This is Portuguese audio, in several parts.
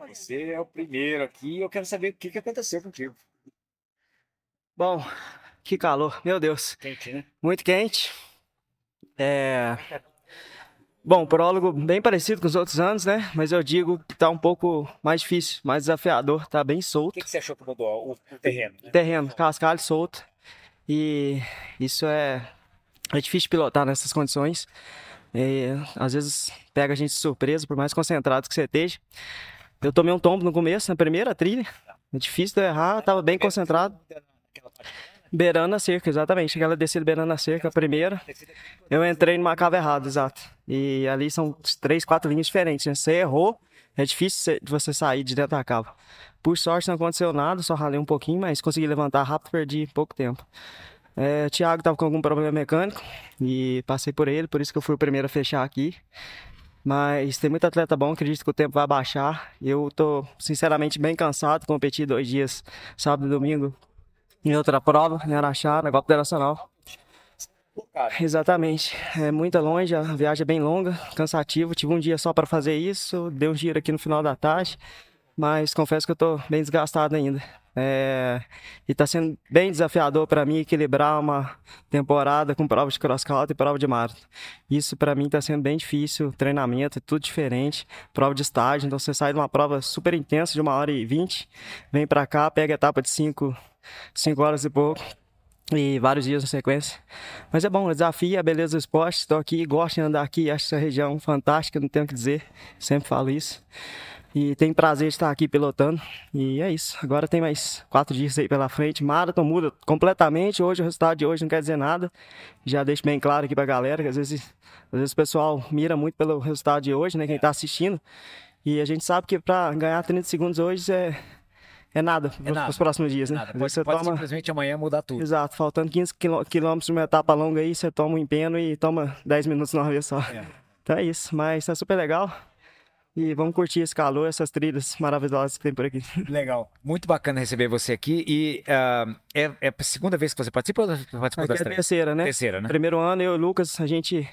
né? Você é o primeiro aqui. Eu quero saber o que, que aconteceu contigo. Bom, que calor, meu Deus. Quente, né? Muito quente. É. Bom, prólogo bem parecido com os outros anos, né? Mas eu digo que tá um pouco mais difícil, mais desafiador, tá bem O solto. que, que você achou que mudou? O, o terreno, né? Terreno, cascalho solto. E isso é, é difícil pilotar nessas condições. E, às vezes pega a gente de surpresa, por mais concentrado que você esteja. Eu tomei um tombo no começo, na primeira trilha. É difícil de errar, tava bem concentrado. Beirando a cerca, exatamente. Aquela descida beirando a cerca, a primeira. Eu entrei numa cava errada, exato. E ali são três, quatro linhas diferentes. Né? Você errou, é difícil de você sair de dentro da cava. Por sorte não aconteceu nada, só ralei um pouquinho, mas consegui levantar rápido, perdi pouco tempo. É, Thiago estava com algum problema mecânico e passei por ele, por isso que eu fui o primeiro a fechar aqui. Mas tem muito atleta bom, acredito que o tempo vai baixar. Eu tô, sinceramente, bem cansado. Competi dois dias, sábado e domingo, em outra prova, em Araxá, na Copa Nacional. Pô, cara, Exatamente. É muito longe, a viagem é bem longa, cansativo. Tive um dia só para fazer isso, dei um giro aqui no final da tarde, mas confesso que eu tô bem desgastado ainda. É, E tá sendo bem desafiador para mim equilibrar uma temporada com prova de cross country e prova de marathon. Isso para mim tá sendo bem difícil, treinamento é tudo diferente, prova de estágio, então você sai de uma prova super intensa de uma hora e vinte, vem para cá, pega a etapa de cinco, cinco horas e pouco, e vários dias na sequência. Mas é bom, desafio a beleza do esporte. Estou aqui, gosto de andar aqui, acho essa região fantástica, não tenho o que dizer, sempre falo isso. E tenho prazer de estar aqui pilotando. E é isso. Agora tem mais quatro dias aí pela frente. Marathon muda completamente. Hoje o resultado de hoje não quer dizer nada. Já deixo bem claro aqui pra galera que às vezes, às vezes o pessoal mira muito pelo resultado de hoje, né? Quem tá assistindo. E a gente sabe que para ganhar 30 segundos hoje é, é nada É nada. nos próximos dias, né? vezes Pode, você pode toma. simplesmente amanhã mudar tudo. Exato, faltando 15 quilô- quilômetros de uma etapa longa aí, você toma um empeno e toma 10 minutos numa vez só. É. Então é isso, mas tá super legal. E vamos curtir esse calor, essas trilhas maravilhosas que tem por aqui. Legal. Muito bacana receber você aqui. E ah, é, é a segunda vez que você participa ou participou das é a três? terceira, né? Terceira, né? Primeiro ano, eu e o Lucas, a gente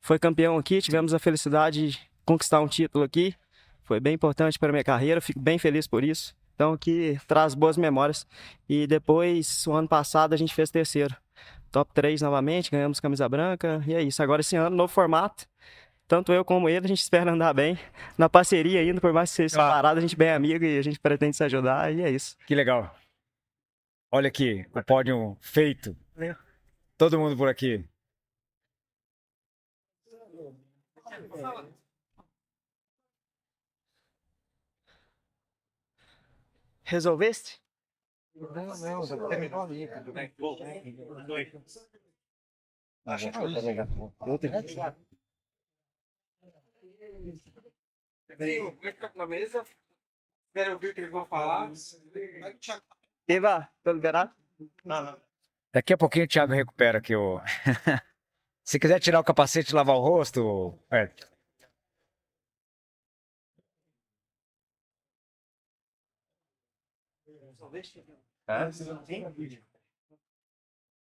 foi campeão aqui, tivemos a felicidade de conquistar um título aqui. Foi bem importante para minha carreira, fico bem feliz por isso. Então aqui traz boas memórias. E depois, o ano passado, a gente fez terceiro. Top 3 novamente, ganhamos camisa branca. E é isso. Agora esse ano, novo formato. Tanto eu como ele, a gente espera andar bem. Na parceria ainda, por mais que seja Claro. separado, a gente é bem amigo e a gente pretende se ajudar. E é isso. Que legal. Olha aqui, o pódio feito. Todo mundo por aqui. Resolveste? Não, não, terminou ali. Na mesa. Espera ouvir o que eles vão falar. Eva, tô liberado? Não, não. Daqui a pouquinho o Thiago recupera aqui o. Se quiser tirar o capacete e lavar o rosto, é.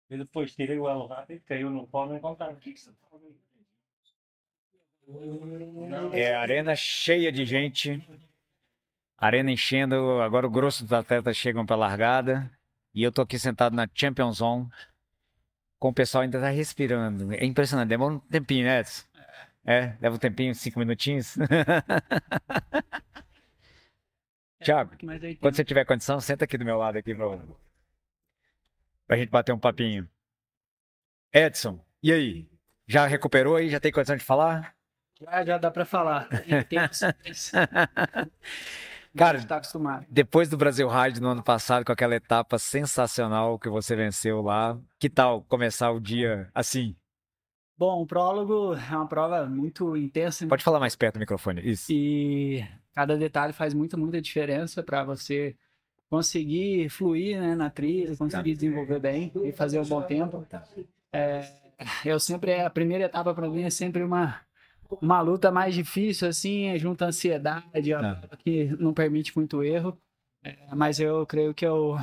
E depois tirei o elo rápido, caiu no pó, não encontraram. O que você tá fazendo? É, arena cheia de gente. Arena enchendo. Agora o grosso dos atletas chegam para largada. E eu tô aqui sentado na Champions Zone. Com o pessoal ainda tá respirando. É impressionante. Demora um tempinho, né, Edson? É, leva um tempinho, cinco minutinhos. Aí tem- quando você tiver condição, senta aqui do meu lado aqui pra, pra gente bater um papinho. Edson, e aí? Já recuperou aí? Já tem condição de falar? Já, já dá pra falar. Cara, A gente tá acostumado. Depois do Brasil Ride no ano passado, com aquela etapa sensacional que você venceu lá, que tal começar o dia assim? Bom, o prólogo é uma prova muito intensa né? Pode falar mais perto do microfone. Isso. e cada detalhe faz muita, muita diferença para você conseguir fluir né, na trilha, conseguir desenvolver bem e fazer um bom tempo. É, eu sempre, a primeira etapa para mim é sempre uma, uma luta mais difícil, assim, é junto à ansiedade, Ah. prova que não permite muito erro. É, mas eu creio que eu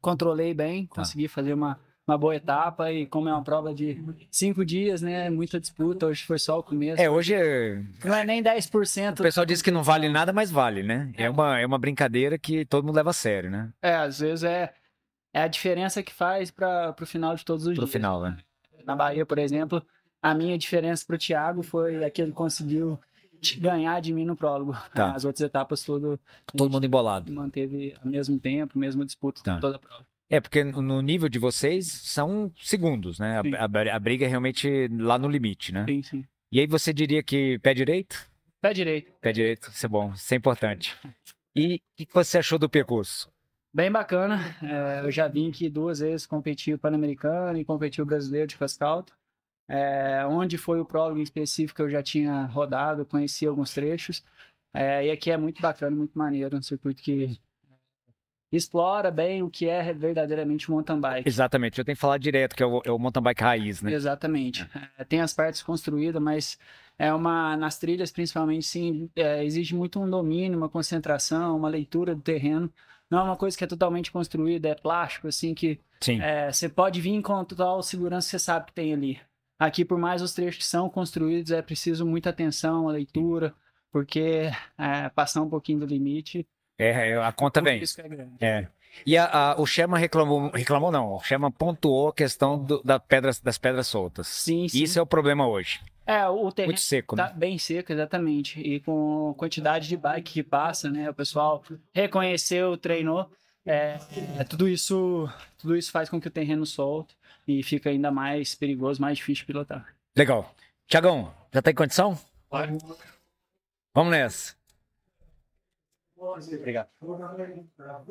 controlei bem, consegui fazer uma, uma boa etapa e como é uma prova de cinco dias, né? Muita disputa, hoje foi só o começo. É, hoje é- Não é nem 10%. o pessoal diz que não vale nada, mas vale, né? É uma, é uma brincadeira que todo mundo leva a sério, né? É, às vezes é, é a diferença que faz para o final de todos os Pro dias. final, né? Na Bahia, por exemplo, a minha diferença pro Thiago foi aquele que conseguiu te- ganhar de mim no prólogo. Tá. As outras etapas tudo Todo mundo embolado. manteve o mesmo tempo, mesma disputa Tá. toda a prova. É, porque no nível de vocês são segundos, né? A, a- a briga é realmente lá no limite, né? Sim, sim. E aí você diria que pé direito? Pé direito. Pé direito, isso é bom, isso é importante. E o que você achou do percurso? Bem bacana. É, eu já vim aqui duas vezes competir o Pan-Americano e competir o Brasileiro de Cascalto. É, onde foi o prólogo em específico eu já tinha rodado, conheci alguns trechos. É, e aqui é muito bacana, muito maneiro, um circuito que explora bem o que é verdadeiramente mountain bike. Exatamente, eu tenho que falar direto, que é o, é o mountain bike raiz, né? Exatamente. É, tem as partes construídas, mas é uma nas trilhas principalmente sim é, exige muito um domínio, uma concentração, uma leitura do terreno. Não é uma coisa que é totalmente construída, é plástico assim que é, você pode vir com total segurança, você sabe que tem ali. Aqui, por mais os trechos que são construídos, é preciso muita atenção, a leitura, porque é, passar um pouquinho do limite. É, é, a conta vem. é grande. É. E a, a- o Sherman reclamou, reclamou não, o Sherman pontuou a questão do- da pedras, das pedras soltas. Sim, sim. Isso é o problema hoje. É, o terreno Muito seco, Tá né? bem seco, exatamente. E com a quantidade de bike que passa, né? O pessoal reconheceu, treinou. É, é, tudo isso tudo isso faz com que o terreno solte e fica ainda mais perigoso, mais difícil de pilotar. Legal. Tiagão, já tá em condição? Vamos nessa. Obrigado.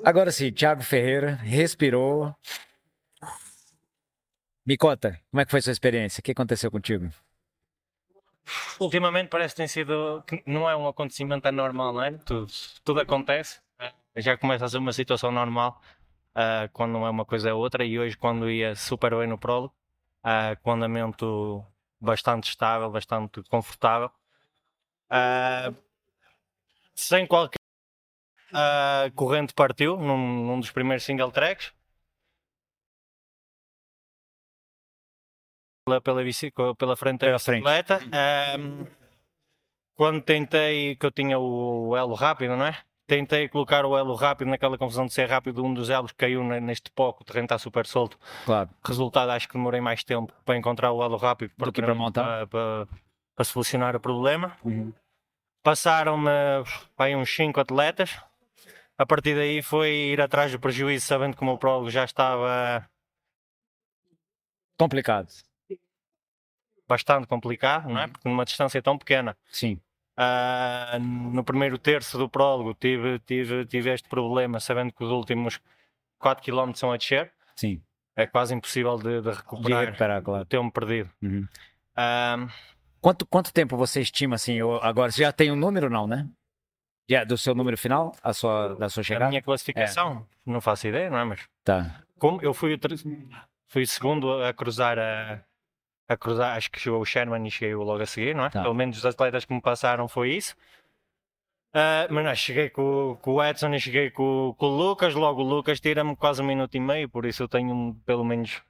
Agora sim, Thiago Ferreira respirou. Me conta, como é que foi a sua experiência? O que aconteceu contigo? Ultimamente parece que tem sido. que não é um acontecimento anormal, não é? Tudo, tudo acontece. Já começa a ser uma situação normal ah, quando não é uma coisa é outra. E hoje, quando ia super bem no prólogo, ah, com andamento bastante estável, bastante confortável, ah, sem qualquer. Corrente partiu num, num dos primeiros single tracks. Pela, bici, pela frente da Pela frente. bicicleta. Quando tentei, que eu tinha o elo rápido, não é? Tentei colocar o elo rápido naquela confusão de ser rápido, um dos elos caiu ne- neste poco, o terreno está super solto. Claro. Resultado, acho que demorei mais tempo para encontrar o elo rápido Do que para montar. para, para- para solucionar o problema. Uhum. Passaram-me vai, uns 5 atletas. A partir daí foi ir atrás do prejuízo, sabendo que o meu prólogo já estava Complicado. bastante complicado, não é? Porque numa distância tão pequena. Sim. Ah, no primeiro terço do prólogo tive, tive, tive este problema, sabendo que os últimos 4 km são a descer. Sim. É quase impossível de, de De recuperar recuperar, o claro. tempo perdido. Uhum. Ah, Quanto, quanto tempo você estima, assim, eu- agora, você já tem um número, não, né? Já, do seu número final, a sua, da sua a chegada? minha classificação, não faço ideia, não é? Mas Tá. como eu fui o, fui o segundo a cruzar a, a cruzar, acho que chegou o Sherman e cheguei logo a seguir, não é? Tá. Pelo menos os atletas que me passaram foi isso. Ah, mas não, cheguei com, com o Edson e cheguei com, com o Lucas, logo o Lucas tira-me quase um minuto e meio, por isso eu tenho pelo menos,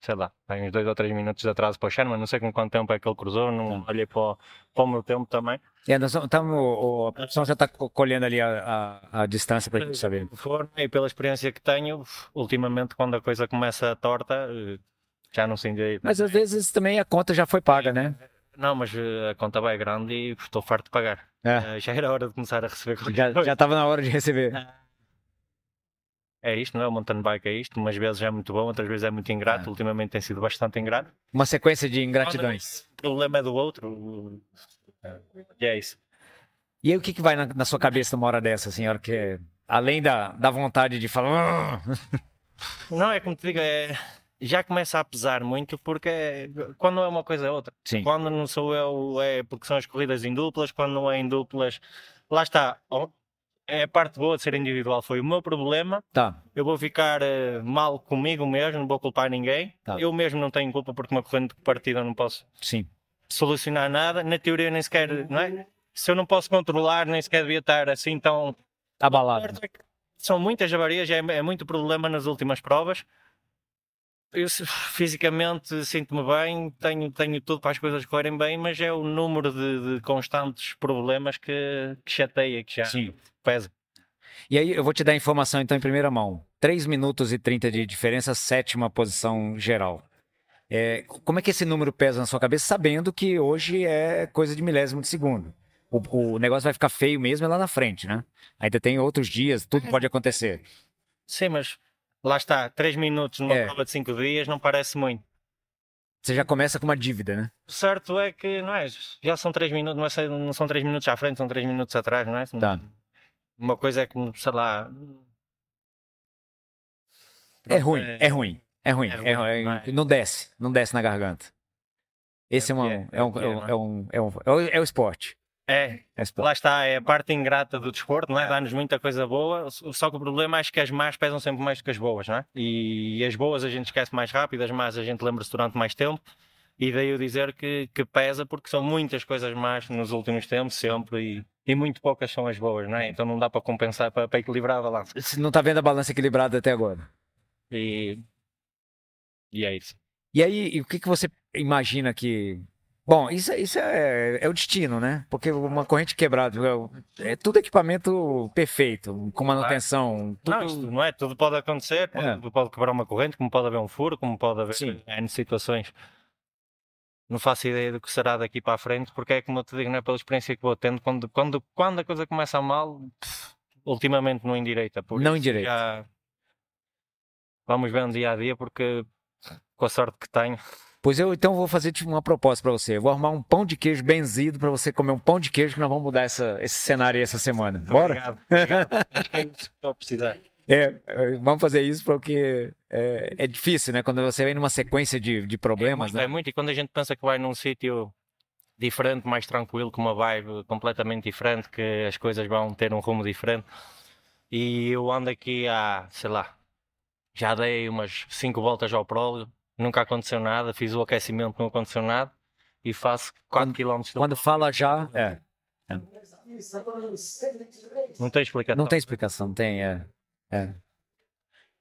sei lá, tenho uns dois ou três minutos de atraso para o Sherman, não sei com quanto tempo é que ele cruzou, não Tá. olhei para o, para o meu tempo também. É, nós estamos, o, o- a produção já está colhendo ali a, a, a distância para gente saber. For, e pela experiência que tenho, ultimamente quando a coisa começa torta, eh, já não sei direito. Mas às vezes também a conta já foi paga, né? Não, mas eh, a conta vai grande e estou farto de pagar. É. Eh, Já era hora de começar a receber Já, já estava na hora de receber. É isto, não é? O mountain bike é isto. Umas vezes é muito bom, outras vezes é muito ingrato. É. Ultimamente tem sido bastante ingrato. Uma sequência de ingratidões. O problema é do outro. E é isso. E aí o que, que vai na, na sua cabeça numa hora dessa, senhora? Que além da, da vontade de falar. "Ah", Não, é como te digo, é... já começa a pesar muito porque é- quando é uma coisa é outra. Sim. Quando não sou eu, é porque são as corridas em duplas. Quando não é em duplas, lá está. É a parte boa de ser individual. Foi o meu problema. Tá. Eu vou ficar eh, mal comigo mesmo, não vou culpar ninguém. Tá. Eu mesmo não tenho culpa porque uma corrente de partida eu não posso Sim. solucionar nada. Na teoria, nem sequer, não é? Se eu não posso controlar, nem sequer devia estar assim tão. Abalado. São muitas avarias, é, é muito problema nas últimas provas. Eu fisicamente sinto-me bem, tenho, tenho tudo para as coisas correrem bem, mas é o número de, de constantes problemas que, que chateia, que já Sim. pesa. E aí eu vou te dar a informação então em primeira mão. 3 minutos e 30 de diferença, sétima posição geral. É, como é que esse número pesa na sua cabeça, sabendo que hoje é coisa de milésimo de segundo? O, o negócio vai ficar feio mesmo é lá na frente, né? Ainda tem outros dias, tudo pode acontecer. Sim, mas lá está, 3 minutos numa É. prova de 5 dias não parece muito. Você já começa com uma dívida, né? O certo é que, não é? Já são 3 minutos, não, é, não são 3 minutos à frente, são 3 minutos atrás, não é? Tá. Uma coisa é que, sei lá. É ruim, é ruim, é ruim. É é ruim, ruim, não é? Não desce, não desce na garganta. Esse é, É é, é, é um, é, é um- é? é um- é um- é o- é o esporte. É, É lá está, é a parte ingrata do desporto, não é? Dá-nos muita coisa boa, só que o problema é que as más pesam sempre mais do que as boas, não é? E as boas a gente esquece mais rápido, as más a gente lembra-se durante mais tempo. E daí eu dizer que, que pesa porque são muitas coisas más nos últimos tempos, sempre, e, e muito poucas são as boas, não é? Então não dá para compensar, para, para equilibrar a balança. Você não tá vendo a balança equilibrada até agora. E, e é isso. E aí, e o que, que você imagina que. Bom, isso, é- isso é, é o destino, né? Porque uma corrente quebrada é, é tudo equipamento perfeito, com manutenção. Tudo... Não, isto não é? Tudo pode acontecer, pode, É. pode quebrar uma corrente, como pode haver um furo, como pode haver Sim. N situações. Não faço ideia do que será daqui para a frente, porque é como eu te digo, não é pela experiência que vou tendo, quando, quando, quando a coisa começa mal, pff, ultimamente não endireita. Por Não endireita. já Vamos ver no dia a dia, porque com a sorte que tenho, Pois eu então vou fazer tipo, uma proposta pra você. Eu vou arrumar um pão de queijo benzido pra você comer um pão de queijo que nós vamos mudar essa, esse cenário aí essa semana. Bora? Obrigado. obrigado. É. É, é, vamos fazer isso porque é, é difícil, né? Quando você vem numa sequência de, de problemas, É né? muito, e quando a gente pensa que vai num sítio diferente, mais tranquilo, com uma vibe completamente diferente, que as coisas vão ter um rumo diferente. E eu ando aqui há, sei lá, já dei umas 5 voltas ao prólogo, nunca aconteceu nada, fiz o aquecimento, não aconteceu nada, e faço 4 km de Quando fala já, é, Não tem explicação. não tem explicação, tem. É, é.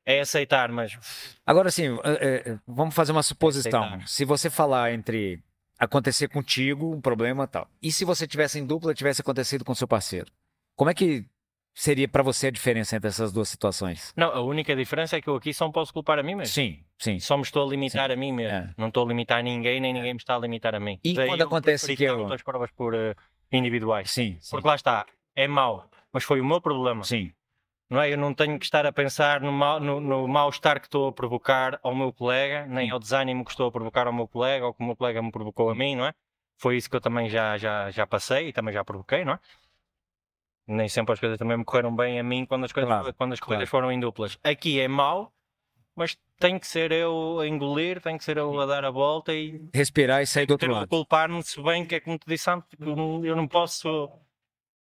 É aceitar, mas Agora sim, é, é, vamos fazer uma suposição. Se você falar entre acontecer contigo um problema tal, e se você tivesse em dupla tivesse acontecido com seu parceiro, como é que seria pra você a diferença entre essas duas situações? não, a única diferença é que eu aqui só me posso culpar a mim mesmo. Sim, sim. Só me estou a limitar a mim mesmo. É. Não estou a limitar ninguém, nem ninguém me está a limitar a mim. E Daí quando eu acontece que eu- as provas por eh, individuais. Sim, sim. Porque lá está, é mau, mas foi o meu problema. Sim, Não é? Eu não tenho que estar a pensar no, mal, no, no mal-estar que estou a provocar ao meu colega, nem ao desânimo que estou a provocar ao meu colega, ou que o meu colega me provocou a mim, não é? Foi isso que eu também já, já, já passei e também já provoquei, não é? Nem sempre as coisas também me correram bem a mim quando as, coisas, Claro, quando as corridas claro. foram em duplas. Aqui é mau, mas tem que ser eu a engolir, tem que ser eu a dar a volta e respirar e sair do outro lado. culpar-me, se bem que é como te disse antes, tipo, eu não- posso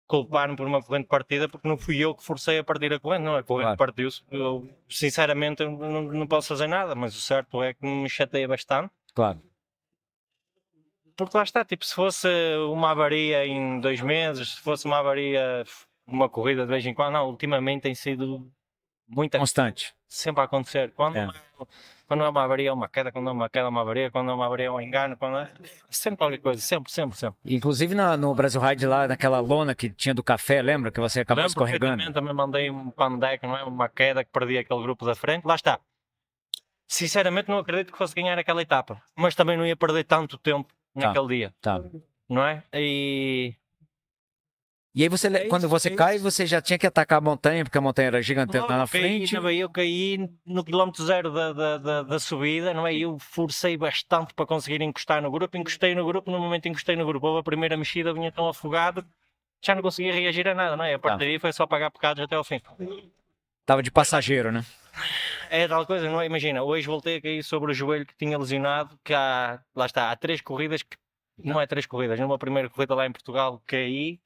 culpar-me por uma corrente partida porque não fui eu que forcei a partir a corrente, não, a corrente Claro. partiu-se. Eu, sinceramente, não, não posso fazer nada, mas o certo é que me chateia bastante. Claro. Porque lá está, tipo, se fosse uma avaria em dois meses, se fosse uma avaria, uma corrida de vez em quando, não, ultimamente tem sido muita Constante. sempre a acontecer. Quando É. é. quando é uma avaria, é uma queda, quando é uma queda, é uma avaria, quando é uma avaria, é um engano, quando é. Sempre qualquer coisa, sempre, sempre, sempre. Inclusive na- no Brasil Ride lá, naquela lona que tinha do café, lembra que você acabou Lembro escorregando? também mandei um pandeco, não é? Uma queda que perdi aquele grupo da frente. Lá está. Sinceramente, não acredito que fosse ganhar aquela etapa, mas também não ia perder tanto tempo. Naquele dia, Tá. não é? E E aí você, É quando você é cai, você já tinha que atacar a montanha, porque a montanha era gigantesca na frente. é? eu caí no quilómetro zero da, da, da, da subida, não é? Eu forcei bastante para conseguir encostar no grupo, encostei no grupo, no momento encostei no grupo, houve a primeira mexida, vinha tão afogado, já não conseguia reagir a nada, não é? A partir Tá. daí foi só pagar pecados até ao fim. Tava de passageiro, né? É tal coisa, não é? Imagina, hoje voltei a cair sobre o joelho que tinha lesionado, que há, lá está, há três corridas, que, não é três corridas, numa primeira corrida lá em Portugal caí,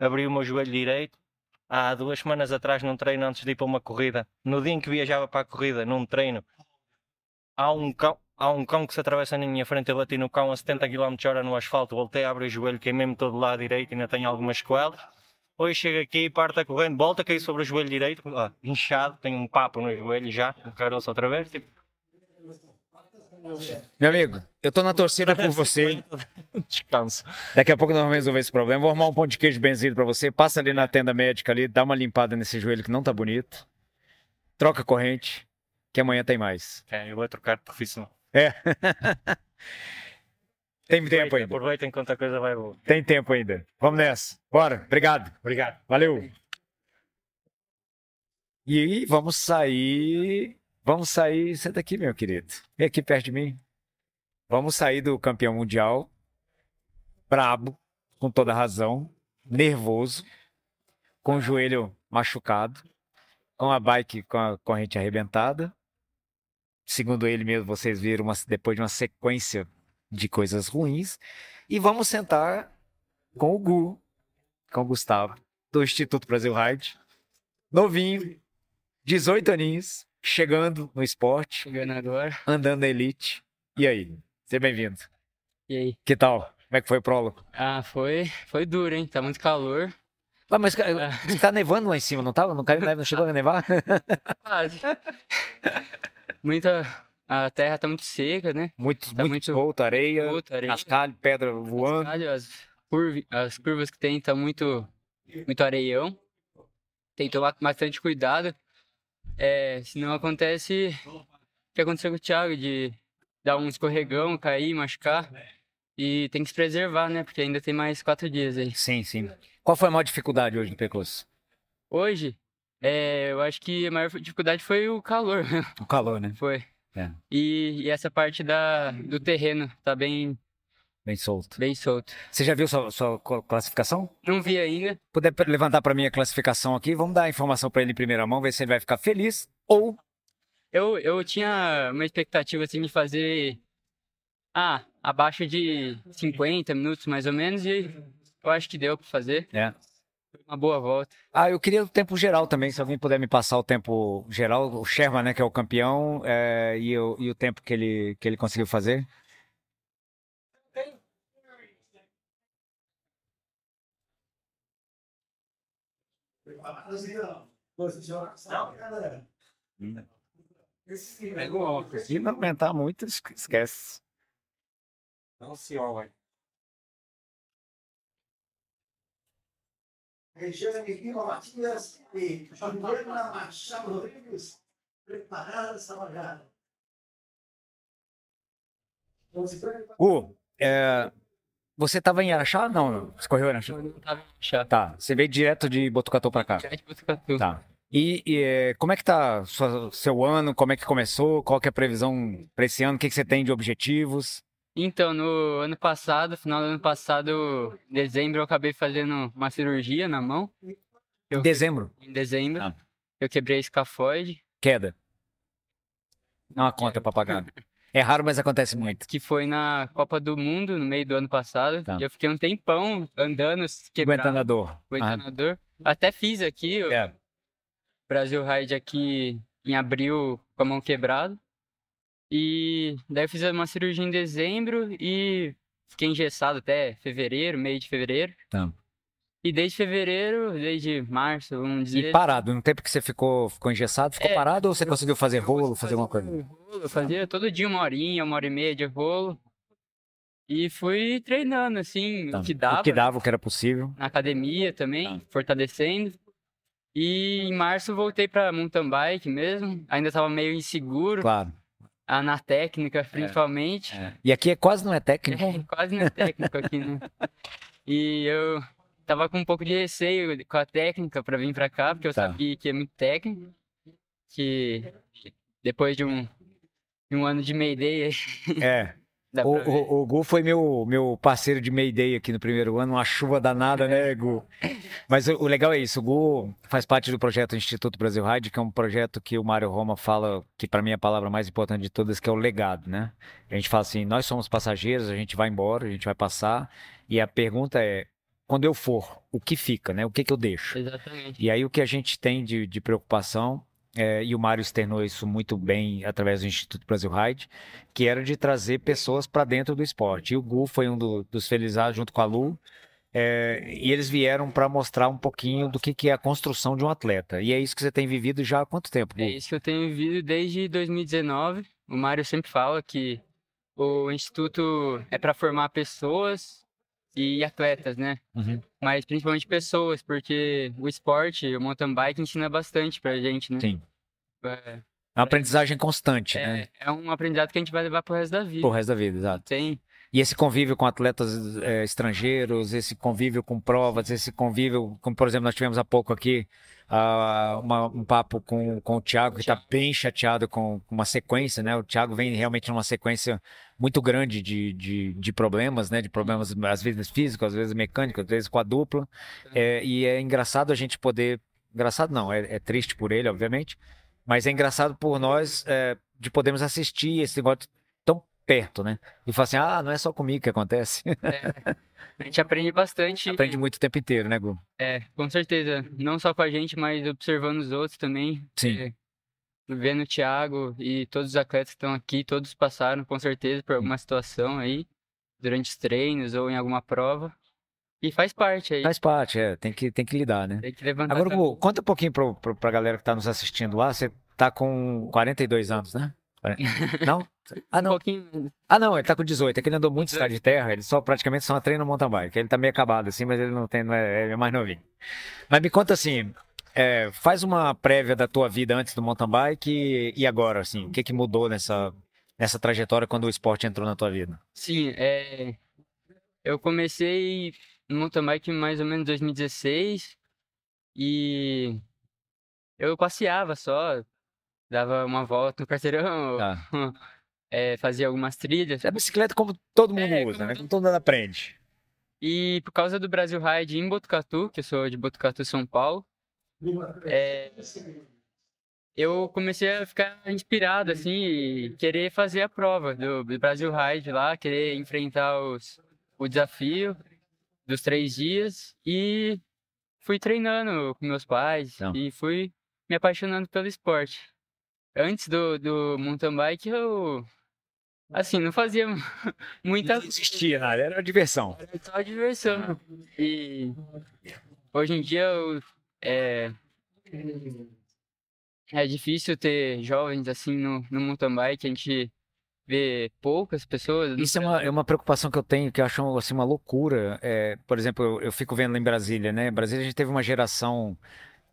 abri o meu joelho direito, há duas semanas atrás num treino antes de ir para uma corrida, no dia em que viajava para a corrida, num treino, há um cão, há um cão que se atravessa na minha frente, eu bati no cão a 70 km h no asfalto, voltei a abrir o joelho, queimei-me todo do lado direito, ainda tenho algumas sequelas. Hoje chego aqui, parte a corrente, volta a cair sobre o joelho direito, ó, inchado, tenho um papo no joelho já, um caroço outra vez. Tipo, Meu amigo, eu tô na torcida por você. Descanso. Daqui a pouco nós vamos resolver esse problema. Vou arrumar um pão de queijo benzido pra você. Passa ali na tenda médica ali, dá uma limpada nesse joelho que não tá bonito. Troca a corrente, que amanhã tem mais. É, eu vou trocar de profissão. É. tem tempo ainda. Aproveita enquanto a coisa vai boa. Tem tempo ainda. Vamos nessa. Bora. Obrigado. Obrigado. Valeu. E vamos sair. Vamos sair. Senta aqui, meu querido. Vem aqui perto de mim. Vamos sair do campeão mundial. Brabo, com toda razão. Nervoso. Com o joelho machucado. Com a bike com a corrente arrebentada. Segundo ele mesmo, vocês viram uma- depois de uma sequência de coisas ruins. E vamos sentar com o Gu, com o Gustavo, do Instituto Brasil Ride. Novinho, 18 aninhos, chegando no esporte, Chegando agora. andando na elite. E aí? Seja bem-vindo. E aí? Que tal? Como é que foi o prólogo? Ah, foi, foi duro, hein? Tá muito calor. Ah, mas você tá nevando lá em cima, não tava? Não caiu neve? Não chegou a nevar? Quase. Muita. A terra tá muito seca, né? Muito, Tá muito, muito areia, areia. cascalho, pedra voando. Cascalho, As, curvi- as curvas que tem tá muito, muito areião. Tem que tomar bastante cuidado. É, senão acontece o que aconteceu com o Thiago, de dar um escorregão, cair, machucar. E tem que se preservar, né? Porque ainda tem mais quatro dias aí. Sim, sim. Qual foi a maior dificuldade hoje no percurso? Hoje, é, eu acho que a maior dificuldade foi o calor. O calor, né? Foi. É. E, e essa parte da, do terreno tá bem, Bem solto. bem solto. Você já viu sua, sua classificação? Não vi ainda. puder levantar para mim a classificação aqui, vamos dar a informação para ele em primeira mão, ver se ele vai ficar feliz ou Eu, eu tinha uma expectativa assim de fazer ah, abaixo de 50 minutos mais ou menos e eu acho que deu para fazer. É. Foi uma boa volta. Ah, eu queria o tempo geral também, se alguém puder me passar o tempo geral, o Sherman, né, que é o campeão, é, e, o, e o tempo que ele, que ele conseguiu fazer. Se não aumentar muito, es- esquece. Não se olha. Regiane Lima Matias e Juliana Machado Rodrigues, preparar essa largada. Gu, é, você estava em Araxá? Não, não. Você correu em Araxá? Eu não tava chato. Tá, você veio direto de Botucatu para cá. Já de Botucatu. Tá. E, e, eh, como é que tá sua- seu ano? Como é que começou? Qual que é a previsão para esse ano? O que, que você tem de objetivos? Então, no ano passado, final do ano passado, em dezembro, eu acabei fazendo uma cirurgia na mão. Eu- Dezembro, Em dezembro, Ah. eu quebrei a escafoide, queda. Não há conta para pagar. É raro, mas acontece muito. que foi na Copa do Mundo, no meio do ano passado. Tá. E eu fiquei um tempão andando, quebrado, Aguentando a dor. aguentando a dor. Até fiz aqui, o Ah, é. Brasil Ride aqui em abril com a mão quebrada. E daí eu fiz uma cirurgia em dezembro e fiquei engessado até fevereiro, meio de fevereiro. Tá. E desde fevereiro, desde março, vamos dizer. E parado, no tempo que você ficou, ficou engessado, ficou É, parado ou você conseguiu fazer rolo, fazer alguma coisa? Rolo, Eu fazia todo dia uma horinha, uma hora e meia de rolo. E fui treinando, assim, Tá. o que dava. O que dava, o que era possível. Na academia também, Tá. fortalecendo. E em março voltei pra mountain bike mesmo. Ainda tava meio inseguro, Claro. Ah, na técnica principalmente. E aqui é quase não é técnico. É, quase não é técnico aqui, né? E eu tava com um pouco de receio com a técnica pra vir pra cá, porque eu Tá. sabia que é muito técnico. Que depois de um, um ano de Mayday, É. O, o, o Gu foi meu, meu parceiro de Mayday aqui no primeiro ano, uma chuva danada, né, Gu? Mas o, o legal é isso, o Gu faz parte do projeto Instituto Brasil Ride, que é um projeto que o Mário Roma fala, que para mim é a palavra mais importante de todas, que é o legado, né? A gente fala assim, nós somos passageiros, a gente vai embora, a gente vai passar, e a pergunta é, quando eu for, o que fica, né? O que que eu deixo? Exatamente. E aí o que a gente tem de, de preocupação, é, e o Mário externou isso muito bem através do Instituto Brasil Ride, que era de trazer pessoas para dentro do esporte. E o Gu foi um do- dos felizardos junto com a Lu, é, e eles vieram para mostrar um pouquinho do que, que é a construção de um atleta. E é isso que você tem vivido já há quanto tempo, Gu? É isso que eu tenho vivido desde 2019. O Mário sempre fala que o instituto é para formar pessoas e atletas, né? Uhum. Mas principalmente pessoas, porque o esporte, o mountain bike ensina bastante pra gente, né? Sim. É, É uma aprendizagem constante, né? é, é um aprendizado que a gente vai levar pro resto da vida. Pro resto da vida, exato. Tem, E esse convívio com atletas eh, estrangeiros, esse convívio com provas, esse convívio, como por exemplo, nós tivemos há pouco aqui ah, uma- um papo com, com o Thiago, que está bem chateado com, com uma sequência, né? O Thiago vem realmente numa sequência muito grande de, de, de problemas, né? De problemas, às vezes físicos, às vezes mecânicos, às vezes com a dupla. Eh, e é engraçado a gente poder. Engraçado não, é, é triste por ele, obviamente, mas é engraçado por nós eh, de podermos assistir esse negócio perto, né? E falar assim, ah, não é só comigo que acontece. a gente aprende bastante. Aprende muito o tempo inteiro, né, Gu? É, com certeza. Não só com a gente, mas observando os outros também. Sim. É, vendo o Thiago e todos os atletas que estão aqui, todos passaram com certeza por alguma situação aí, durante os treinos ou em alguma prova. E faz parte aí. Faz parte, é, tem que, tem que lidar, né? Tem que levantar Agora, Gu, conta um pouquinho pro, pro, pra galera que tá nos assistindo lá, você tá com 42 anos, né? Não? Ah, um não. pouquinho. Ah, não, ele tá com 18. É que ele andou muito estrada de terra, ele só praticamente só treina mountain bike. Ele tá meio acabado assim, mas ele não tem, não é, ele é mais novinho. Mas me conta assim, é, faz uma prévia da tua vida antes do mountain bike e, e agora, assim, o que que mudou nessa, nessa trajetória quando o esporte entrou na tua vida? Sim, é. Eu comecei no mountain bike mais ou menos em 2016 e eu passeava só, dava uma volta no quarteirão, Tá. é, fazia algumas trilhas. É bicicleta como todo mundo É, usa, como né? Como todo mundo aprende. E por causa do Brasil Ride em Botucatu, que eu sou de Botucatu, São Paulo, é, eu comecei a ficar inspirado, assim, e querer fazer a prova do, do Brasil Ride lá, querer enfrentar os, o desafio dos três dias e fui treinando com meus pais Então. e fui me apaixonando pelo esporte. Antes do, do mountain bike, eu, assim, não fazia muita Não existia nada, era diversão. era só diversão. E hoje em dia eu- é, é difícil ter jovens assim no, no mountain bike, a gente vê poucas pessoas. Isso é uma, é uma preocupação que eu tenho, que eu acho assim, uma loucura. É, por exemplo, eu, eu fico vendo lá em Brasília, né? Em Brasília a gente teve uma geração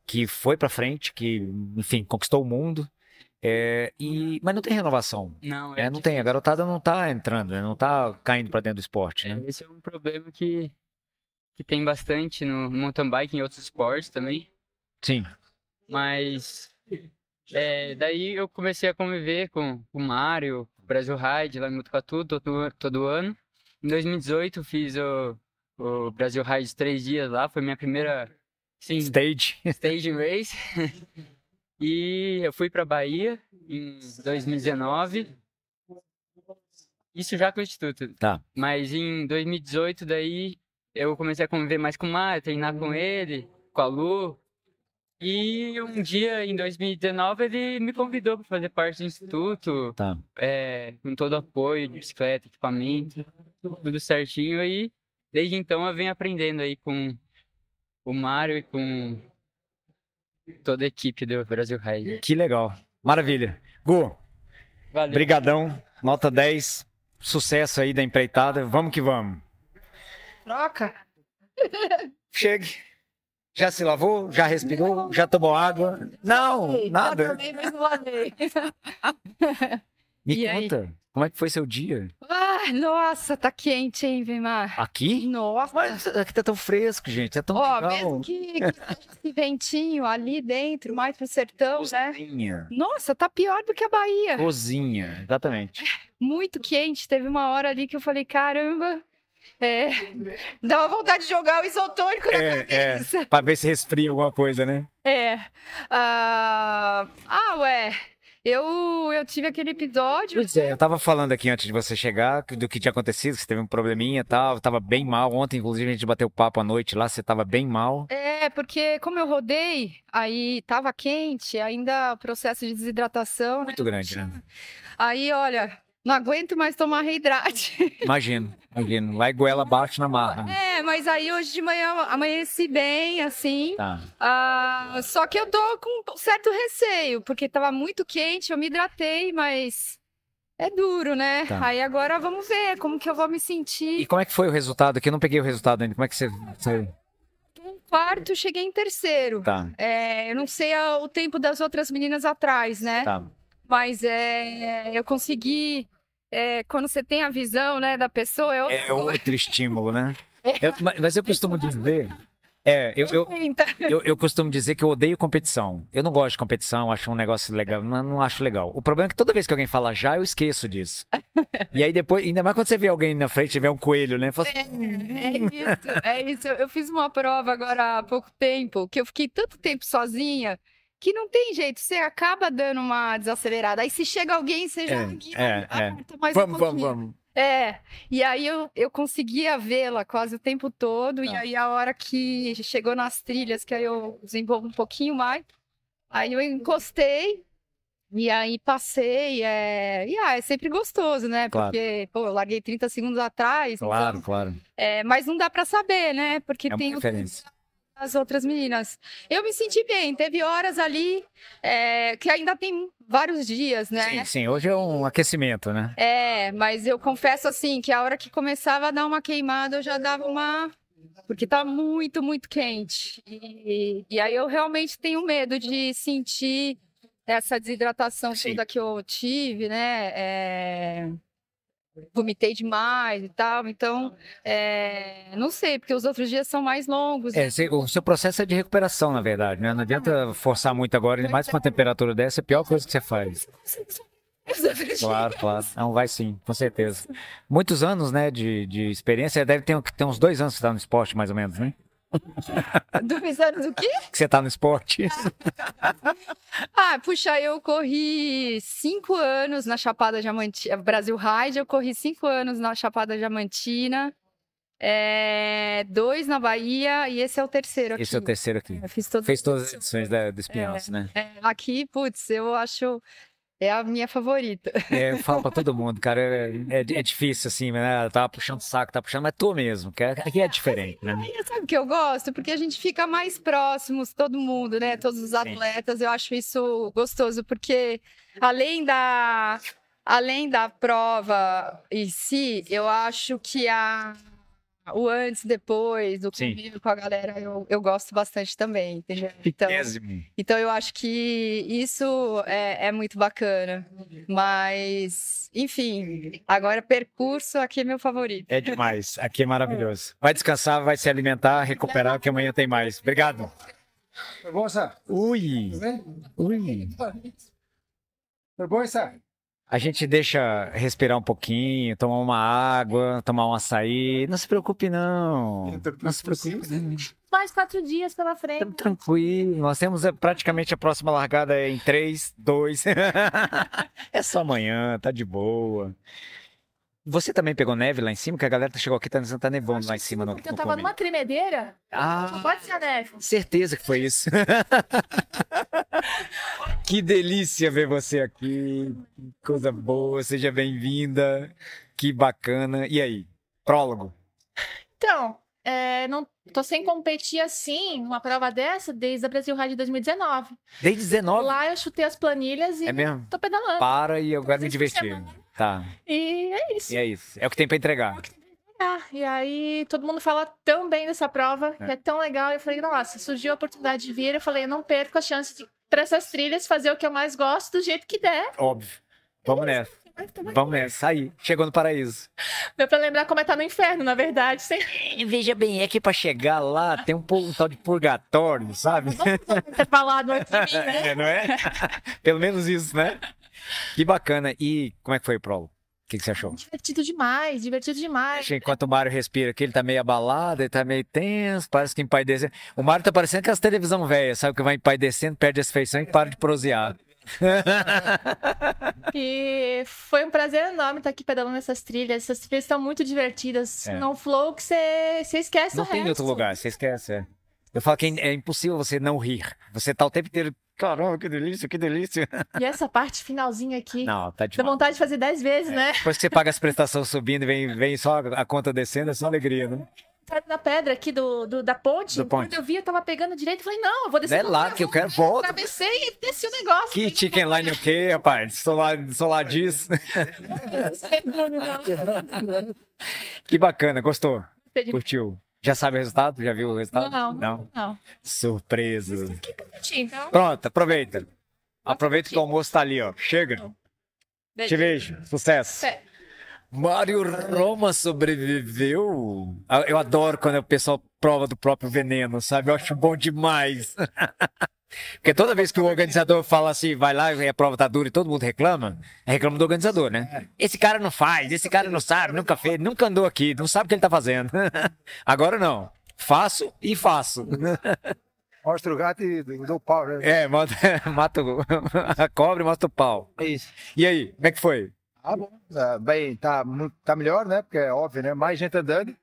que foi pra frente, que, enfim, conquistou o mundo. É, e, mas não tem renovação. Não, É, não tem. A garotada não tá entrando, né? não tá caindo pra dentro do esporte, É, né? esse é um problema que, que tem bastante no mountain bike e em outros esportes também. Sim. Mas é, daí eu comecei a conviver com o Mário, o Brasil Ride lá em Mutucatu todo, todo ano. Em 2018 fiz o, o Brasil Ride três dias lá, foi minha primeira sim, Stage. stage race. e eu fui para Bahia em 2019. Isso já com o Instituto. Tá. Mas em 2018 daí eu comecei a conviver mais com o Mário, treinar com ele, com a Lu. E um dia, em 2019, ele me convidou para fazer parte do instituto, Tá. é, com todo o apoio de bicicleta, equipamento, tudo certinho. E desde então eu venho aprendendo aí com o Mário e com toda a equipe do Brasil Ride. Que legal. Maravilha. Gu, Valeu. brigadão. Nota 10. Sucesso aí da empreitada. Vamos que vamos. Troca. Chegue. Já se lavou? Já respirou? Já tomou água? Não, nada. tomei, mas não lavei. Me E aí? conta, como é que foi seu dia? Ai, nossa, tá quente, hein, Vimar? Aqui? Nossa. Mas aqui tá tão fresco, gente. É tão Ó, legal. mesmo que, que ventinho ali dentro, mais pro sertão, né? Cozinha. Nossa, tá pior do que a Bahia. Cozinha, exatamente. Muito quente. Teve uma hora ali que eu falei, caramba. É, dá uma vontade de jogar o isotônico na É, é. cabeça. Pra ver se resfria alguma coisa, né? É. Ah, ah, ué. Eu, eu tive aquele episódio. Pois é, eu tava falando aqui antes de você chegar do que tinha acontecido, que você teve um probleminha e tal, tava bem mal. Ontem, inclusive, a gente bateu papo à noite lá, você tava bem mal. É, porque como eu rodei, aí tava quente, ainda processo de desidratação, né? Muito grande, né? Aí, olha, não aguento mais tomar reidrate. Imagino, imagino. Vai goela abaixo na marra. É, mas aí hoje de manhã amanheci bem, assim. Tá. Ah, só que eu tô com certo receio, porque tava muito quente, eu me hidratei, mas é duro, né? Tá. Aí agora vamos ver como que eu vou me sentir. E como é que foi o resultado? Aqui eu não peguei o resultado ainda. Como é que você. você- Quarto, cheguei em terceiro. Tá, É, eu não sei o tempo das outras meninas atrás, né? tá. Mas é, eu consegui. É, quando você tem a visão, né, da pessoa, eu. É outro estímulo, né? Eu- mas eu costumo dizer. É, eu, eu, eu, eu costumo dizer que eu odeio competição. Eu não gosto de competição, acho um negócio legal, não, não acho legal. O problema é que toda vez que alguém fala já, eu esqueço disso. E aí depois, ainda mais quando você vê alguém na frente, vê um coelho, né? Fala assim, É isso, é isso. Eu fiz uma prova agora há pouco tempo, que eu fiquei tanto tempo sozinha, que não tem jeito, você acaba dando uma desacelerada. Aí se chega alguém, você já É, guia, é, é. aperta mais um vamos, vamos, pouquinho. vamos. É, e aí eu, eu conseguia vê-la quase o tempo todo, e Tá. aí a hora que chegou nas trilhas, que aí eu desenvolvo um pouquinho mais, aí eu encostei, e aí passei, é... e ah, é sempre gostoso, né? Claro. Porque, pô, eu larguei 30 segundos atrás, Claro, então, claro. é, mas não dá pra saber, né? Porque É uma tem o- referência. As outras meninas. Eu me senti bem, teve horas ali é, que ainda tem vários dias, né? Sim, sim, hoje é um aquecimento, né? É, mas eu confesso assim que a hora que começava a dar uma queimada, eu já dava uma. Porque tá muito, muito quente. E, e aí eu realmente tenho medo de sentir essa desidratação Sim. toda que eu tive, né? É, Vomitei demais e tal. Então, é, não sei, porque os outros dias são mais longos. É, o seu processo é de recuperação, na verdade, né? Não adianta forçar muito agora, mais com a temperatura dessa, é a pior coisa que você faz. Claro, claro. Não, vai sim, com certeza. Muitos anos, né, de, de experiência, deve ter, ter uns dois anos que você tá no esporte, mais ou menos, né? Dois anos o quê? Que você tá no esporte. Ah, puxa, eu corri cinco anos na Chapada Diamantina, Brasil Ride, eu corri cinco anos na Chapada Diamantina, é, dois na Bahia e esse é o terceiro aqui. Esse é o terceiro aqui. Eu fiz todos Fez todas as edições da, do Espinhosa, né? é, aqui, putz, eu acho é a minha favorita. É, eu falo pra todo mundo, cara, é, é, é difícil assim, né? Tava puxando o saco, tá puxando, mas tu mesmo, que é- aqui é diferente, né? E Sabe o que eu gosto? Porque a gente fica mais próximos, todo mundo, né? Todos os atletas. Eu acho isso gostoso, porque além da, além da prova em si, eu acho que a, o antes, depois, o Sim. convívio com a galera, eu, eu gosto bastante também, entendeu? Então, então eu acho que isso é, é muito bacana. Mas, enfim, agora percurso aqui é meu favorito. É demais, aqui é maravilhoso. Vai descansar, vai se alimentar, recuperar, porque amanhã tem mais. Obrigado. Moça, Ui, tudo bem? ui. Tudo bom, Sá? A gente deixa respirar um pouquinho, tomar uma água, tomar um açaí. Não se preocupe, não. Não se preocupe, não. Mais quatro dias pela frente. Estamos tranquilos. Nós temos é, praticamente a próxima largada em 3, 2. é só amanhã, tá de boa. Você também pegou neve lá em cima? Que a galera chegou aqui, tá, tá nevando lá em cima no, Porque eu no tava começo. numa tremedeira. Não Ah, pode ser a neve. certeza que foi isso. que delícia ver você aqui. Que coisa boa, seja bem-vinda. Que bacana. E aí? Prólogo. Então, é, não tô sem competir assim, uma prova dessa, desde a Brasil Ride 2019. Desde 19? Lá eu chutei as planilhas e É mesmo? tô pedalando. Para e eu quero me divertir. Tá. E é isso. E é isso. É o que tem pra entregar. Ah, e aí todo mundo fala tão bem dessa prova, É. que é tão legal. Eu falei, nossa, surgiu a oportunidade de vir. Eu falei, eu não perco a chance de pra essas trilhas, fazer o que eu mais gosto, do jeito que der. Óbvio. Vamos nessa. Vamos nessa. Aí, chegou no paraíso. Deu pra lembrar como é estar no inferno, na verdade. Sem Veja bem, é que pra chegar lá tem um, um tal de purgatório, sabe? ter falado antes de mim, né? É, não é? Pelo menos isso, né? Que bacana. E como é que foi o prólogo? O que, que você achou? Divertido demais, divertido demais. Enquanto o Mário respira aqui, ele tá meio abalado, ele tá meio tenso, parece que empaidecendo. O Mário tá parecendo que as televisão velha, sabe? Que vai empaidecendo, perde as feições e para de prosear. E foi um prazer enorme estar aqui pedalando essas trilhas. Essas trilhas estão muito divertidas. É. Não flow que você esquece Não o tem em resto. outro lugar, você esquece. é. Eu falo que é impossível você não rir. Você tá o tempo inteiro. Caramba, que delícia, que delícia. E essa parte finalzinha aqui, Não, tá dá demais. vontade de fazer dez vezes, né? Depois que você paga as prestações subindo e vem, vem só a conta descendo, é só alegria, né? perto da pedra aqui do, do- da ponte. Do ponte. Quando eu vi, eu tava pegando direito. Falei, não, eu vou descer. É lá que eu quero, volta. Atravessei e desci o negócio. Que chicken line o quê, rapaz? Disso. Que bacana, gostou? De- Curtiu? Já sabe o resultado? Já viu o resultado? Não, Não. não. Surpresa. Então, Pronto, aproveita. Aproveita que o almoço tá ali, ó. Chega. Te vejo. Sucesso. Fé. Mário Roma sobreviveu. Eu adoro quando o pessoal prova do próprio veneno, sabe? Eu acho bom demais. Porque toda vez que o organizador fala assim, vai lá e a prova tá dura e todo mundo reclama, reclama do organizador, né? Esse cara não faz, esse cara não sabe, nunca fez, nunca andou aqui, não sabe o que ele tá fazendo. Agora não. Faço e faço. Mostra o gato e dou o pau, né? É, mata, mata o- a cobra e mostra o pau. Isso. E aí, como é que foi? Ah, bom. Ah, bem, tá, tá melhor, né? Porque é óbvio, né? Mais gente andando.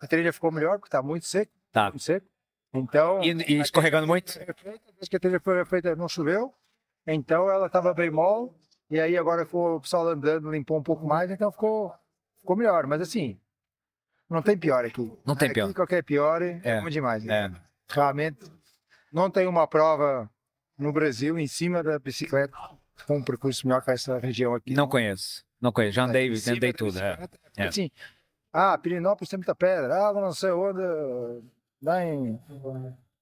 A trilha ficou melhor, porque tá muito seco. Tá. Muito seco. Então. E, e escorregando muito? Desde que a trilha foi feita, não choveu. Então ela tava bem mole. E aí agora ficou o pessoal andando, limpou um pouco mais, então ficou, ficou melhor. Mas assim, não tem pior aqui. Não tem Aqui pior. Qualquer pior é, É. demais. É. Né? Realmente, não tem uma prova no Brasil em cima da bicicleta com um percurso melhor que essa região aqui. Não conheço. Não conheço. Já andei, andei tudo. É. É. Assim, ah, Pirinópolis tem muita pedra, ah, não sei onde, lá em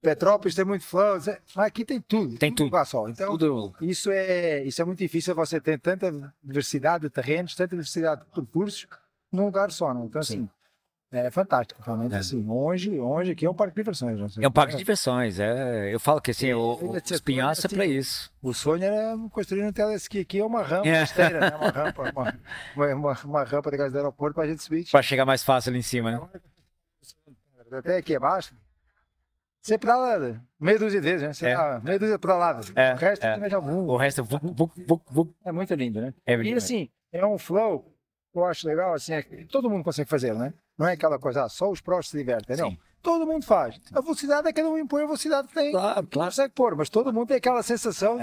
Petrópolis tem muito flow, mas aqui tem tudo. Tem tudo. só. Então, Tudo. isso é, isso é muito difícil você ter tanta diversidade de terrenos, tanta diversidade de percursos num lugar só, não? Então, assim, é fantástico, realmente, assim, longe, longe, aqui é um parque de diversões. sei. É um parque de diversões. É. Eu falo que assim, o, o, Ele- os pinhaços é assim, isso. O sonho era construir um teleski, aqui é uma rampa É. esteira, né? Uma rampa, uma, uma, uma, uma rampa da casa do aeroporto pra gente subir. Pra chegar mais fácil ali em cima, né? Até aqui abaixo, você pedala meia dúzia de vezes, né? Você É. dá meia dúzia de pedaladas. É, o resto é. voa. O resto é. É muito lindo, né? É E assim, é um flow que eu acho legal, assim, é que todo mundo consegue fazer, né? Não é aquela coisa, ah, só os prós se divertem, não. Sim. Todo mundo faz. A velocidade é cada um impõe a velocidade que tem. Claro, que consegue pôr, mas todo mundo tem aquela sensação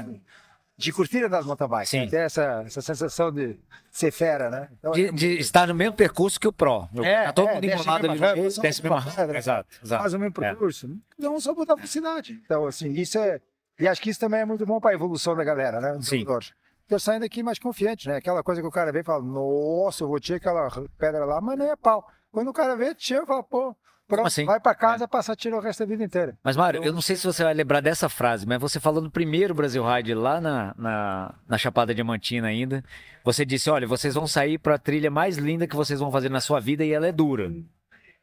de curtir de mountain bike. Sim. né? Tem essa, essa sensação de ser fera, né? Então, De, de estar no mesmo percurso que o Pro. É, tá todo é, mundo a enrolado ali desce a mesma pedra. Exato, exato. faz o mesmo É. percurso. Não só botar velocidade. Então, assim, isso é. E acho que isso também é muito bom para a evolução da galera, né? Sim. eu saio daqui mais confiante, né? Aquela coisa que o cara vê e fala, nossa, eu vou tirar aquela pedra lá, mas nem é pau. Quando o cara vê, tira e fala, pô, pronto, assim? vai para casa, passa a tirar o resto da vida inteira. Mas, Mário, eu não sei se você vai lembrar dessa frase, mas você falou no primeiro Brasil Ride lá na, na, na Chapada Diamantina ainda. Você disse: olha, vocês vão sair para a trilha mais linda que vocês vão fazer na sua vida e ela é dura.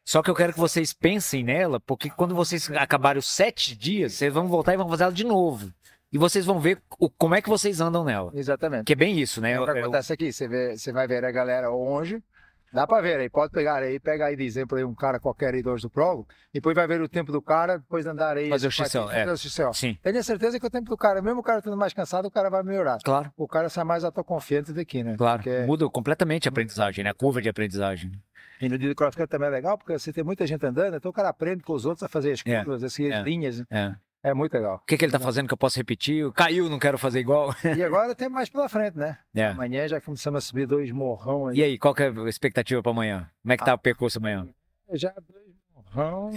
Só que eu quero que vocês pensem nela, porque quando vocês acabarem os sete dias, vocês vão voltar e vão fazer ela de novo. E vocês vão ver o- como é que vocês andam nela. Exatamente. Que é bem isso, né? É o que eu- acontece aqui, você, vê, você vai ver a galera longe, dá para ver aí, pode pegar aí, pega aí de exemplo aí um cara qualquer aí hoje do prolo, depois vai ver o tempo do cara, depois andar aí. Fazer o XCO, é. fazer o XCO. Sim, Tenho certeza que o tempo do cara, mesmo o cara estando mais cansado, o cara vai melhorar. claro, O cara sai mais autoconfiante daqui, né? claro. Porque- Muda completamente a aprendizagem, né? A curva de aprendizagem. E no do crossfit também é legal, porque você tem muita gente andando, então o cara aprende com os outros a fazer as É, curvas, as seguir as é. linhas. É. É muito legal. O que, que ele tá fazendo que eu posso repetir? Caiu, não quero fazer igual. E agora tem mais pela frente, né? É. Amanhã já começamos a subir dois morrão aí. E aí, qual que é a expectativa para amanhã? Como é que tá o percurso amanhã? Já dois morrão.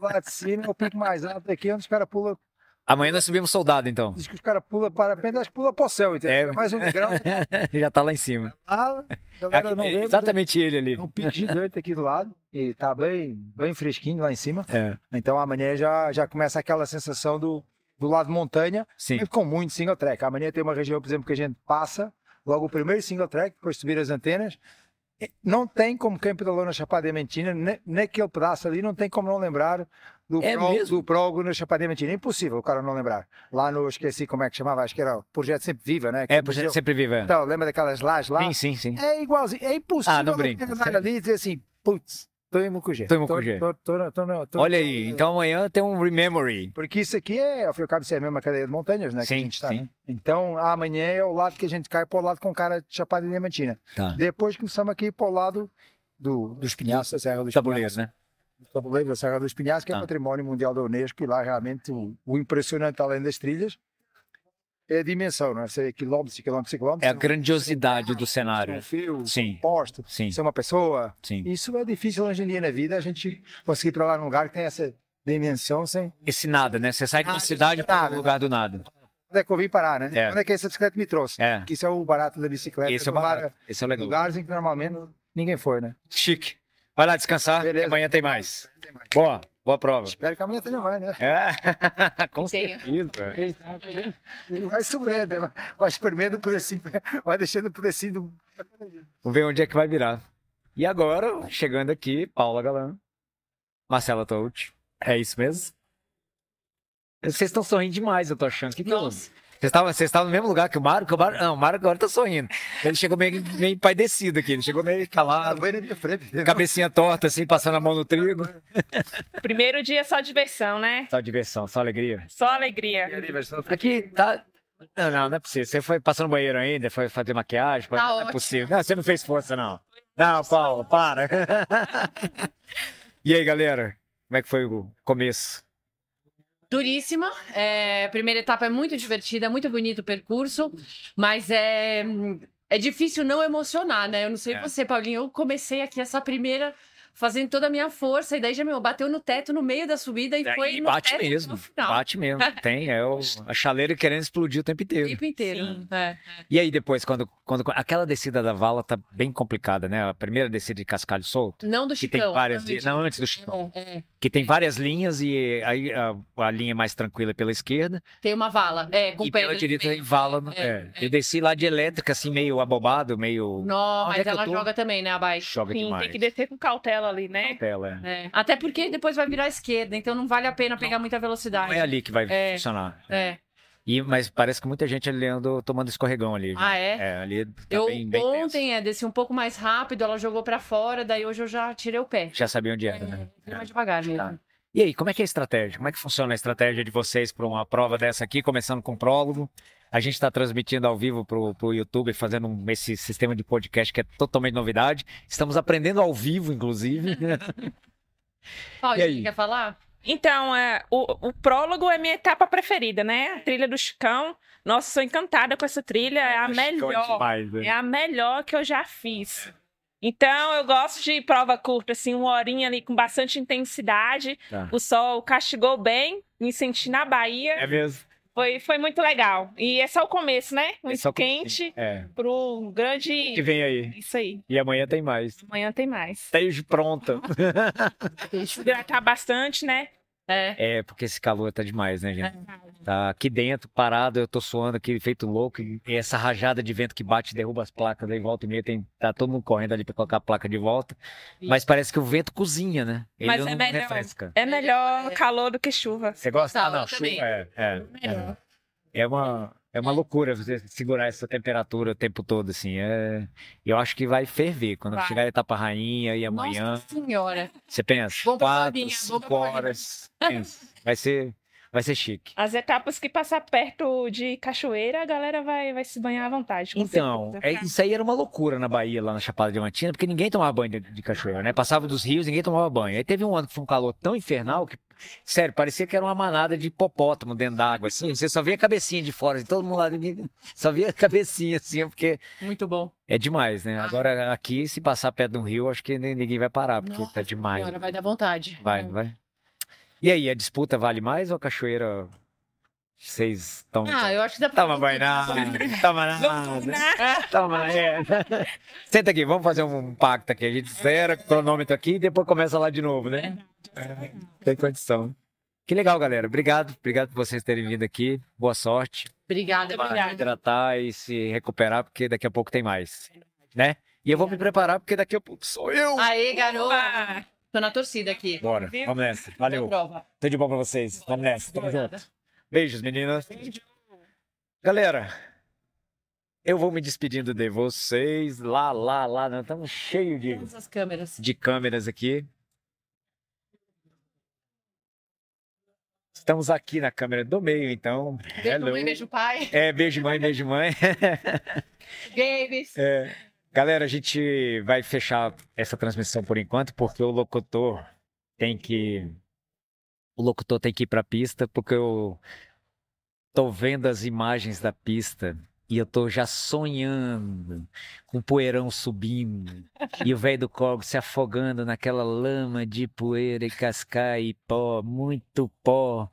Lá de cima é o pico mais alto aqui, onde os caras pulam. Amanhã nós subimos soldado, então. Diz que os caras pulam para acho que pula pro céu, entendeu? É. Mais um grau. Já tá lá em cima. lá, a galera não É vê, mas exatamente ele ali. tem um pico gigante aqui do lado. E tá bem, bem fresquinho lá em cima. É, Então amanhã já, já começa aquela sensação do, do lado montanha, sim. com muito single track. Amanhã tem uma região, por exemplo, que a gente passa, logo o primeiro single track, depois subir as antenas. Não tem como quem pedalou na Chapada Diamantina, naquele pedaço ali, não tem como não lembrar do, É pró- mesmo? do prólogo na Chapada Diamantina. É impossível o cara não lembrar. Lá no, esqueci como é que chamava, acho que era o Projeto Sempre Viva, né? É, Que projeto museu- sempre vive. é. Então, lembra daquelas lajes lá? Sim, sim, sim. É igualzinho, é impossível Ah, não brinca. ali e dizer assim, putz, tô em Mucugê. Tô em Mucugê. Tô- tô- tô- tô- Olha aí, então amanhã tem um rememory. porque isso aqui é, ao fim e ao cabo, isso é a mesma cadeia de montanhas, né? Sim, está, sim. né? Então, amanhã é o lado que a gente cai para o lado com cara de Chapada Diamantina. Tá. Depois começamos aqui para o lado do, dos Pinhaços, da Serra dos Tabuleiro, Pinhaços. né? Do Tabuleiro da Serra dos Pinhaços, que é Tá. patrimônio mundial da Unesco, e lá realmente o, o impressionante, além das trilhas, é a dimensão, não é? Ser quilômetros e quilômetros e quilômetros. É a grandiosidade do cenário. Um fio, Sim. um posto, Sim. ser uma pessoa. Sim. Isso é difícil hoje em dia na vida, a gente conseguir ir para lá num lugar que tem essa dimensão sem. Esse nada, né? Você sai de uma cidade para um lugar do nada. Onde é que eu vim parar, né? É. Onde é que essa bicicleta me trouxe? É. Que isso é o barato da bicicleta. Esse é o levar barato. Esse é o legal. Lugares em que normalmente ninguém foi, né? Chique. Vai lá descansar, Beleza. amanhã tem mais. Boa, boa prova. Espero que amanhã tenha mais, né? É. Com certeza. Ele vai subindo, né? vai espremendo por assim, vai deixando por assim. do- Vamos ver onde é que vai virar. E agora, chegando aqui, Paula Galan, Marcela Tout. É isso mesmo? Vocês estão sorrindo demais, eu tô achando. Que? Vocês estavam vocês estavam no mesmo lugar que o Mário? Que o Mário não, o Mário agora tá sorrindo. Ele chegou meio, meio empadecido aqui. Ele chegou meio calado, frente. né? cabecinha torta, assim, passando a mão no trigo. Primeiro dia é só diversão, né? Só diversão, só alegria. Só alegria. Aqui tá. Não, não, não é possível. Você foi passar no banheiro ainda, foi fazer maquiagem? Tá não é ótimo. possível. Não, você não fez força, não. Não, Paulo, para. e aí, galera? Como é que foi o começo? Duríssima. É, a primeira etapa é muito divertida, é muito bonito o percurso, mas é, é difícil não emocionar, né? Eu não sei É. você, Paulinho. Eu comecei aqui essa primeira fazendo toda a minha força, e daí já meu, bateu no teto no meio da subida e foi É, E no bate teto mesmo. no final. Bate mesmo. Tem, é o, a chaleira querendo explodir o tempo O inteiro. tempo inteiro. É. E aí, depois, quando, quando. Aquela descida da vala tá bem complicada, né? A primeira descida de cascalho solto. Não do Que tem Chicão. várias. antes. Não, antes do Chicão. É, é. Que tem várias linhas e aí a, a linha mais tranquila é pela esquerda. Tem uma vala, é, com e pedra. pela de direita tem vala. no- É, é. Eu desci lá de elétrica, assim, meio abobado, meio. Não, mas é ela joga também, né, a bike? Joga Sim, demais. tem que descer com cautela ali, né? Tela, é. É. Até porque depois vai virar à esquerda, então não vale a pena pegar muita velocidade. Não é ali que vai É. funcionar. É. E, mas parece que muita gente ali andou tomando escorregão ali. Ah, é? É, ali tá eu bem, bem tenso. ontem é, desci um pouco mais rápido, ela jogou pra fora, daí hoje eu já tirei o pé. Já sabia onde era, né? Fui mais devagar mesmo. Tá. E aí, como é que é a estratégia? Como é que funciona a estratégia de vocês para uma prova dessa aqui, começando com prólogo? A gente está transmitindo ao vivo pro, pro YouTube, fazendo um- esse sistema de podcast que é totalmente novidade. Estamos aprendendo ao vivo, inclusive. Paulo, aí? quer falar? Então, é, o, o prólogo é minha etapa preferida, né? A trilha do Chicão. Nossa, sou encantada com essa trilha. É a é melhor. demais, né? É a melhor que eu já fiz. Então, eu gosto de prova curta, assim, uma horinha ali com bastante intensidade. Tá. O sol castigou bem, me senti na Bahia. É mesmo. Foi, foi muito legal. E é só o começo, né? Muito só o quente É. pro grande. Que vem aí. Isso aí. E amanhã tem mais. Amanhã tem mais. Esteja pronta. Hidratar bastante, né? É. É, porque esse calor tá demais, né, gente? Tá aqui dentro, parado, eu tô suando aqui, feito louco. E essa rajada de vento que bate, derruba as placas, daí volta e meia, tem, tá todo mundo correndo ali pra colocar a placa de volta. Mas parece que o vento cozinha, né? Ele Mas não é melhor. refresca. É melhor calor do que chuva. Você gosta? Ah, não, chuva é, é, é. É uma, é uma loucura você segurar essa temperatura o tempo todo, assim. É, eu acho que vai ferver. Quando Vai. chegar a etapa rainha e amanhã, Nossa senhora. você pensa, quatro, cinco horas. pensa, vai ser, vai ser chique. As etapas que passar perto de cachoeira, a galera vai, vai se banhar à vontade. com Então, é, isso aí era uma loucura na Bahia, lá na Chapada Diamantina, porque ninguém tomava banho de, de cachoeira, né? Passava dos rios, ninguém tomava banho. Aí teve um ano que foi um calor tão infernal que, sério, parecia que era uma manada de hipopótamo dentro d'água, assim. Você só via a cabecinha de fora, assim, todo mundo lá, ninguém- só via a cabecinha, assim, porque Muito bom. é demais, né? Agora, aqui, se passar perto de um rio, acho que nem- ninguém vai parar, porque tá demais. Senhora, vai dar vontade. Vai, vai. E aí, a disputa vale mais ou a cachoeira vocês estão... Ah, eu acho que dá pra Toma banho nada, toma nada. Toma, é. Senta aqui, vamos fazer um pacto aqui. A gente zera o cronômetro aqui e depois começa lá de novo, né? É, Tem condição. Que legal, galera. Obrigado. Obrigado por vocês terem vindo aqui. Boa sorte. Obrigada, obrigada. hidratar e se recuperar, porque daqui a pouco tem mais. Né? E eu vou me preparar, porque daqui a pouco sou eu. Aê, garota. Tô na torcida aqui. Bora, vamos nessa. Valeu. Tudo de bom pra vocês. Vamos nessa. Tamo junto. Beijos, meninas. Galera, eu vou me despedindo de vocês. Lá, lá, lá. Nós estamos cheios de, Todas as câmeras. de câmeras aqui. Estamos aqui na câmera do meio, então. Beijo, Hello. mãe, beijo, pai. É, beijo, mãe, beijo, mãe. Games. É, galera, a gente vai fechar essa transmissão por enquanto, porque o locutor tem que. O locutor tem que ir pra pista, porque o, tô vendo as imagens da pista e eu tô já sonhando com o poeirão subindo e o velho do Cog se afogando naquela lama de poeira e cascai e pó, muito pó.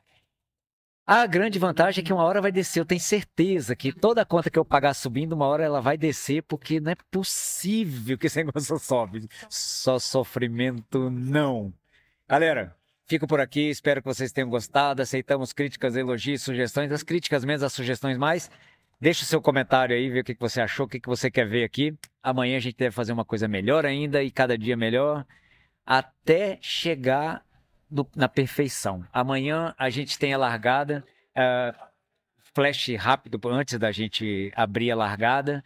A grande vantagem é que uma hora vai descer, eu tenho certeza que toda conta que eu pagar subindo, uma hora ela vai descer, porque não é possível que esse negócio sobe. Só sofrimento, não. Galera, fico por aqui, espero que vocês tenham gostado. Aceitamos críticas, elogios, sugestões, as críticas menos, as sugestões mais. Deixe o seu comentário aí, ver o que você achou, o que você quer ver aqui. Amanhã a gente deve fazer uma coisa melhor ainda e cada dia melhor, até chegar na perfeição. Amanhã a gente tem a largada, ah, flash rápido antes da gente abrir a largada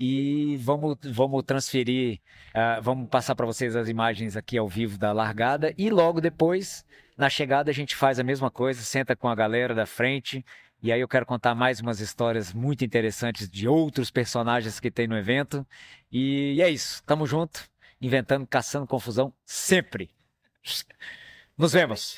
e vamos, vamos transferir, ah, vamos passar para vocês as imagens aqui ao vivo da largada e logo depois, na chegada, a gente faz a mesma coisa, senta com a galera da frente e aí eu quero contar mais umas histórias muito interessantes de outros personagens que tem no evento. E é isso, tamo junto, inventando, caçando confusão sempre. Nos vemos.